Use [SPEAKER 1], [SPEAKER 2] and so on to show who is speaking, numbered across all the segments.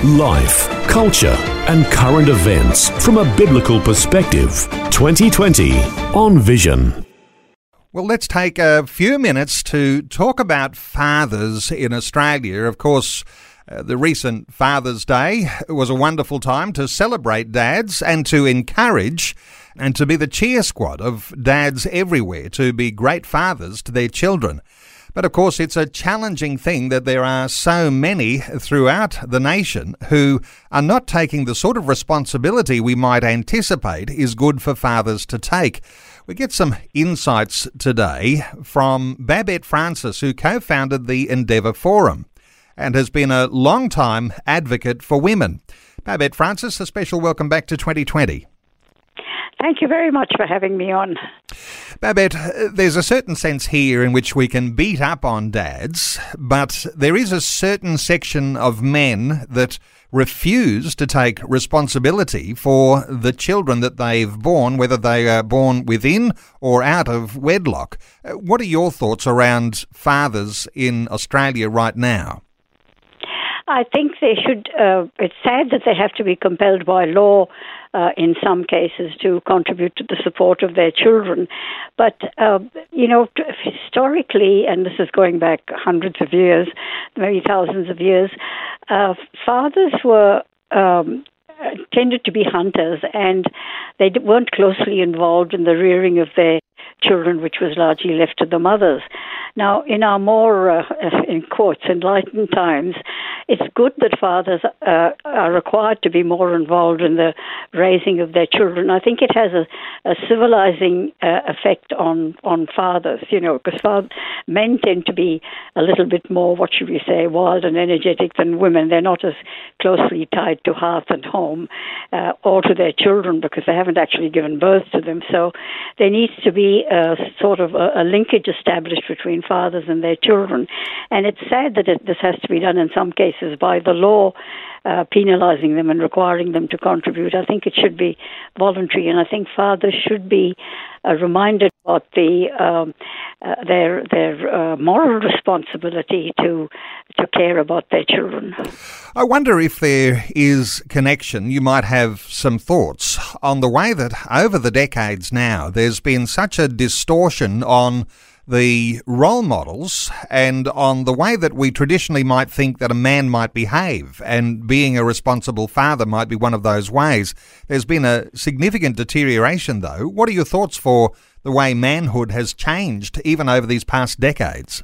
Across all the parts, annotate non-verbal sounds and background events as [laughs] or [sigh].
[SPEAKER 1] Life, culture, and current events from a biblical perspective. 2020 on Vision.
[SPEAKER 2] Well, let's take a few minutes to talk about fathers in Australia. Of course, uh, the recent Father's Day was a wonderful time to celebrate dads and to encourage and to be the cheer squad of dads everywhere to be great fathers to their children. But of course, it's a challenging thing that there are so many throughout the nation who are not taking the sort of responsibility we might anticipate is good for fathers to take. We get some insights today from Babette Francis, who co founded the Endeavour Forum and has been a long time advocate for women. Babette Francis, a special welcome back to 2020.
[SPEAKER 3] Thank you very much for having me on.
[SPEAKER 2] Babette, there's a certain sense here in which we can beat up on dads, but there is a certain section of men that refuse to take responsibility for the children that they've born, whether they are born within or out of wedlock. What are your thoughts around fathers in Australia right now?
[SPEAKER 3] I think they should. Uh, it's sad that they have to be compelled by law uh, in some cases to contribute to the support of their children. But, uh, you know, historically, and this is going back hundreds of years, maybe thousands of years, uh, fathers were. Um, tended to be hunters and they weren't closely involved in the rearing of their children, which was largely left to the mothers. Now, in our more, uh, in quotes, enlightened times, it's good that fathers uh, are required to be more involved in the raising of their children. I think it has a, a civilizing uh, effect on, on fathers, you know, because father, men tend to be a little bit more, what should we say, wild and energetic than women. They're not as closely tied to hearth and home uh, or to their children because they haven't actually given birth to them. So there needs to be a sort of a, a linkage established between fathers and their children. And it's sad that it, this has to be done in some cases by the law uh, penalizing them and requiring them to contribute. I think it should be voluntary, and I think fathers should be uh, reminded about the um, uh, their their uh, moral responsibility to to care about their children.
[SPEAKER 2] I wonder if there is connection. You might have some thoughts on the way that over the decades now there's been such a distortion on the role models and on the way that we traditionally might think that a man might behave, and being a responsible father might be one of those ways. There's been a significant deterioration, though. What are your thoughts for the way manhood has changed even over these past decades?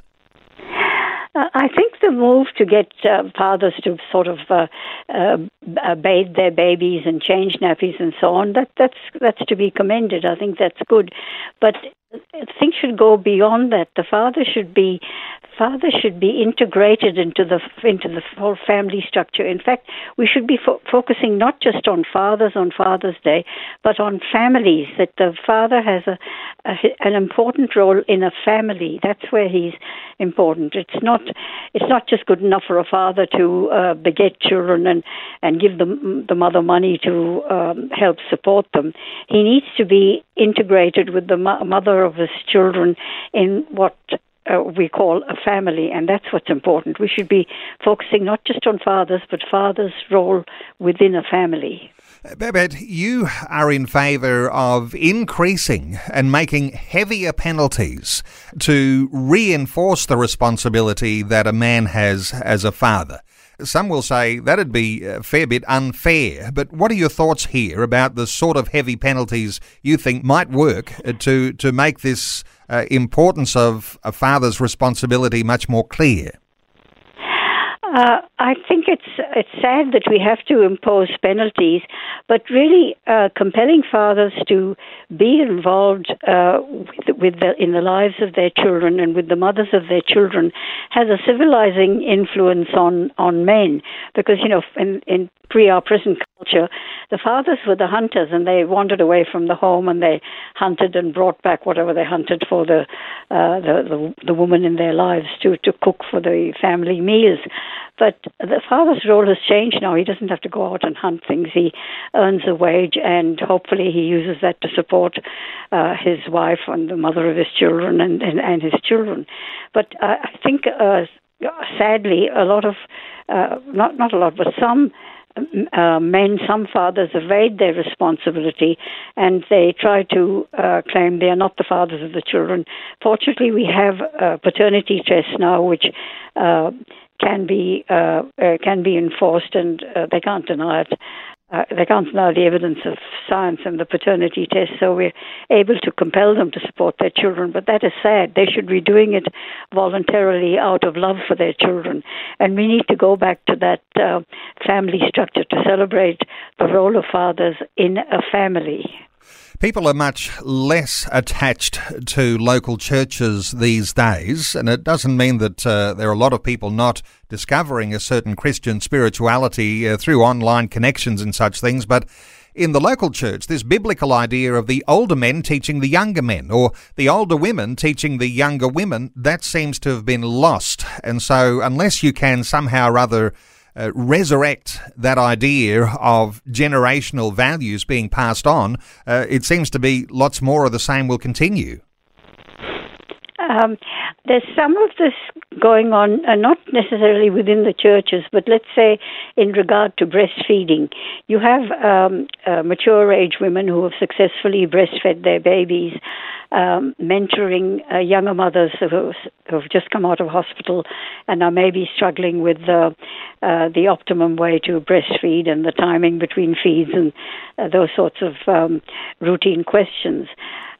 [SPEAKER 3] Uh, I think the move to get uh, fathers to sort of uh, uh, uh, bathe their babies and change nappies and so on that that's that's to be commended. I think that's good, but things should go beyond that. The father should be father should be integrated into the into the whole family structure. In fact, we should be fo- focusing not just on fathers on Father's Day, but on families. That the father has a, a an important role in a family. That's where he's important. It's not it's not just good enough for a father to uh, beget children and and give the the mother money to um, help support them. He needs to be integrated with the mo- mother of his children in what uh, we call a family, and that's what's important. We should be focusing not just on fathers, but fathers' role within a family.
[SPEAKER 2] Babette, you are in favour of increasing and making heavier penalties to reinforce the responsibility that a man has as a father. Some will say that'd be a fair bit unfair, but what are your thoughts here about the sort of heavy penalties you think might work to, to make this uh, importance of a father's responsibility much more clear?
[SPEAKER 3] Uh, I think it's it's sad that we have to impose penalties, but really uh, compelling fathers to be involved uh, with, with the, in the lives of their children and with the mothers of their children has a civilizing influence on on men because you know in, in pre our present culture, the fathers were the hunters and they wandered away from the home and they hunted and brought back whatever they hunted for the uh, the, the the woman in their lives to to cook for the family meals. But the father's role has changed now. He doesn't have to go out and hunt things. He earns a wage, and hopefully he uses that to support uh, his wife and the mother of his children and, and, and his children. But uh, I think, uh, sadly, a lot of, uh, not, not a lot, but some uh, men, some fathers evade their responsibility and they try to uh, claim they are not the fathers of the children. Fortunately, we have uh, paternity tests now which uh, can be uh, uh, can be enforced, and they can't deny it. Uh, they can't deny the evidence of science and the paternity test, so we're able to compel them to support their children. But that is sad. They should be doing it voluntarily out of love for their children. And we need to go back to that uh, family structure to celebrate the role of fathers in a family.
[SPEAKER 2] People are much less attached to local churches these days, and it doesn't mean that uh, there are a lot of people not discovering a certain Christian spirituality uh, through online connections and such things, but in the local church, this biblical idea of the older men teaching the younger men, or the older women teaching the younger women, that seems to have been lost. And so, unless you can somehow or other uh, resurrect that idea of generational values being passed on, uh, it seems to be lots more of the same will continue.
[SPEAKER 3] Um, there's some of this going on, uh, not necessarily within the churches, but let's say in regard to breastfeeding. You have um, uh, mature age women who have successfully breastfed their babies, um, mentoring uh, younger mothers who have just come out of hospital and are maybe struggling with the, uh, the optimum way to breastfeed and the timing between feeds and uh, those sorts of um, routine questions.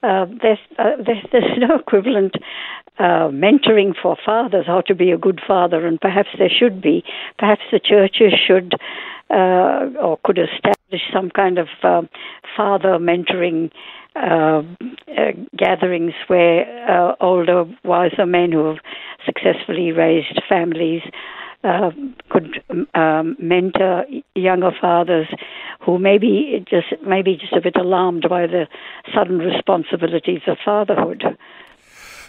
[SPEAKER 3] Uh, there's, uh, there's, [laughs] there's no equivalent uh, mentoring for fathers, how to be a good father, and perhaps there should be. Perhaps the churches should uh, or could establish some kind of uh, father mentoring uh, gatherings where older, wiser men who have successfully raised families uh, could um, mentor younger fathers who maybe just maybe just a bit alarmed by the sudden responsibilities of fatherhood.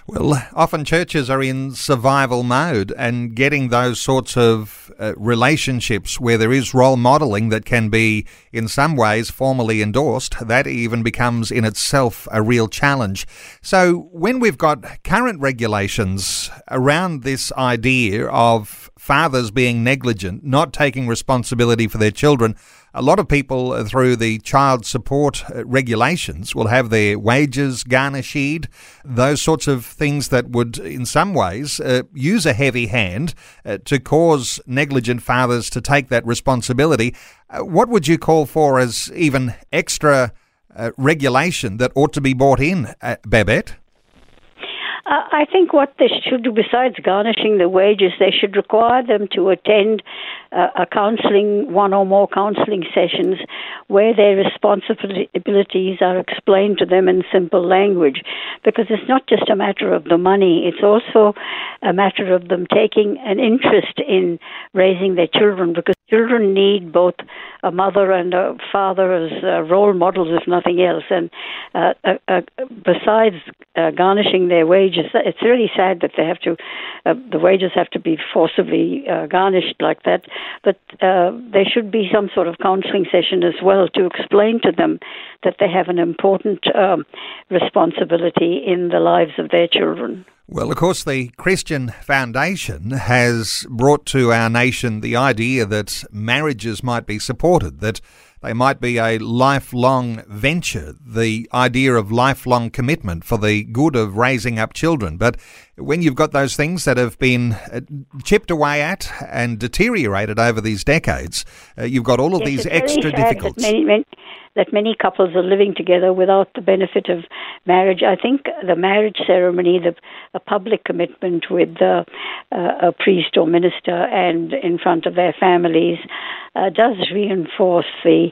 [SPEAKER 2] Well, often churches are in survival mode, and getting those sorts of uh, relationships where there is role modelling that can be, in some ways, formally endorsed, that even becomes in itself a real challenge. So, when we've got current regulations around this idea of fathers being negligent, not taking responsibility for their children, a lot of people uh, through the child support uh, regulations will have their wages garnished, those sorts of things that would, in some ways, uh, use a heavy hand uh, to cause negligent fathers to take that responsibility. Uh, what would you call for as even extra uh, regulation that ought to be brought in, Babette?
[SPEAKER 3] Uh, I think what they should do, besides garnishing the wages, they should require them to attend a counselling, one or more counselling sessions where their responsibilities are explained to them in simple language. Because it's not just a matter of the money, it's also a matter of them taking an interest in raising their children because children need both a mother and a father as uh, role models, if nothing else. And uh, uh, uh besides uh, garnishing their wages, it's really sad that they have to, uh, the wages have to be forcibly garnished like that. But there should be some sort of counseling session as well to explain to them that they have an important um, responsibility in the lives of their children.
[SPEAKER 2] Well, of course, the Christian Foundation has brought to our nation the idea that marriages might be supported, that they might be a lifelong venture, the idea of lifelong commitment for the good of raising up children. But when you've got those things that have been uh, chipped away at and deteriorated over these decades, uh, you've got all of
[SPEAKER 3] yes,
[SPEAKER 2] these extra difficulties.
[SPEAKER 3] Many, many, that many couples are living together without the benefit of marriage. I think the marriage ceremony, the a public commitment with uh, a priest or minister and in front of their families, uh, does reinforce the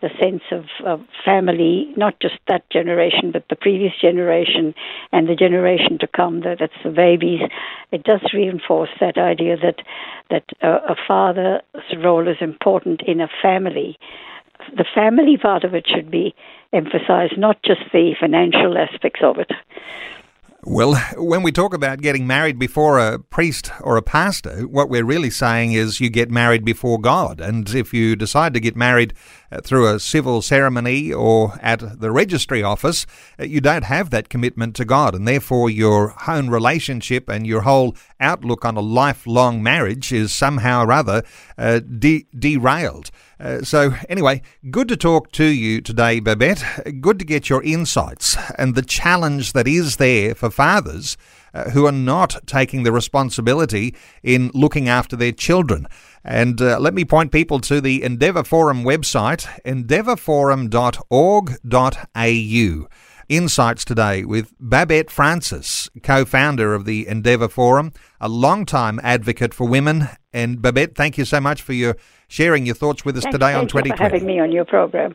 [SPEAKER 3] the sense of, of, family, not just that generation, but the previous generation and the generation to come. That, that's the babies. It does reinforce that idea that that a father's role is important in a family, the family part of it should be emphasized, not just the financial aspects of it.
[SPEAKER 2] Well, when we talk about getting married before a priest or a pastor, what we're really saying is you get married before God. And if you decide to get married uh, through a civil ceremony or at the registry office, uh, you don't have that commitment to God. And therefore, your own relationship and your whole outlook on a lifelong marriage is somehow or other uh, de- derailed. Uh, so, anyway, good to talk to you today, Babette. Good to get your insights and the challenge that is there for fathers uh, who are not taking the responsibility in looking after their children. And uh, let me point people to the Endeavour Forum website, endeavourforum.org.au. Insights today with Babette Francis, co founder of the Endeavour Forum, a long-time advocate for women. And Babette, thank you so much for your sharing your thoughts with us
[SPEAKER 3] Thanks,
[SPEAKER 2] today on 2020.
[SPEAKER 3] for having me on your program.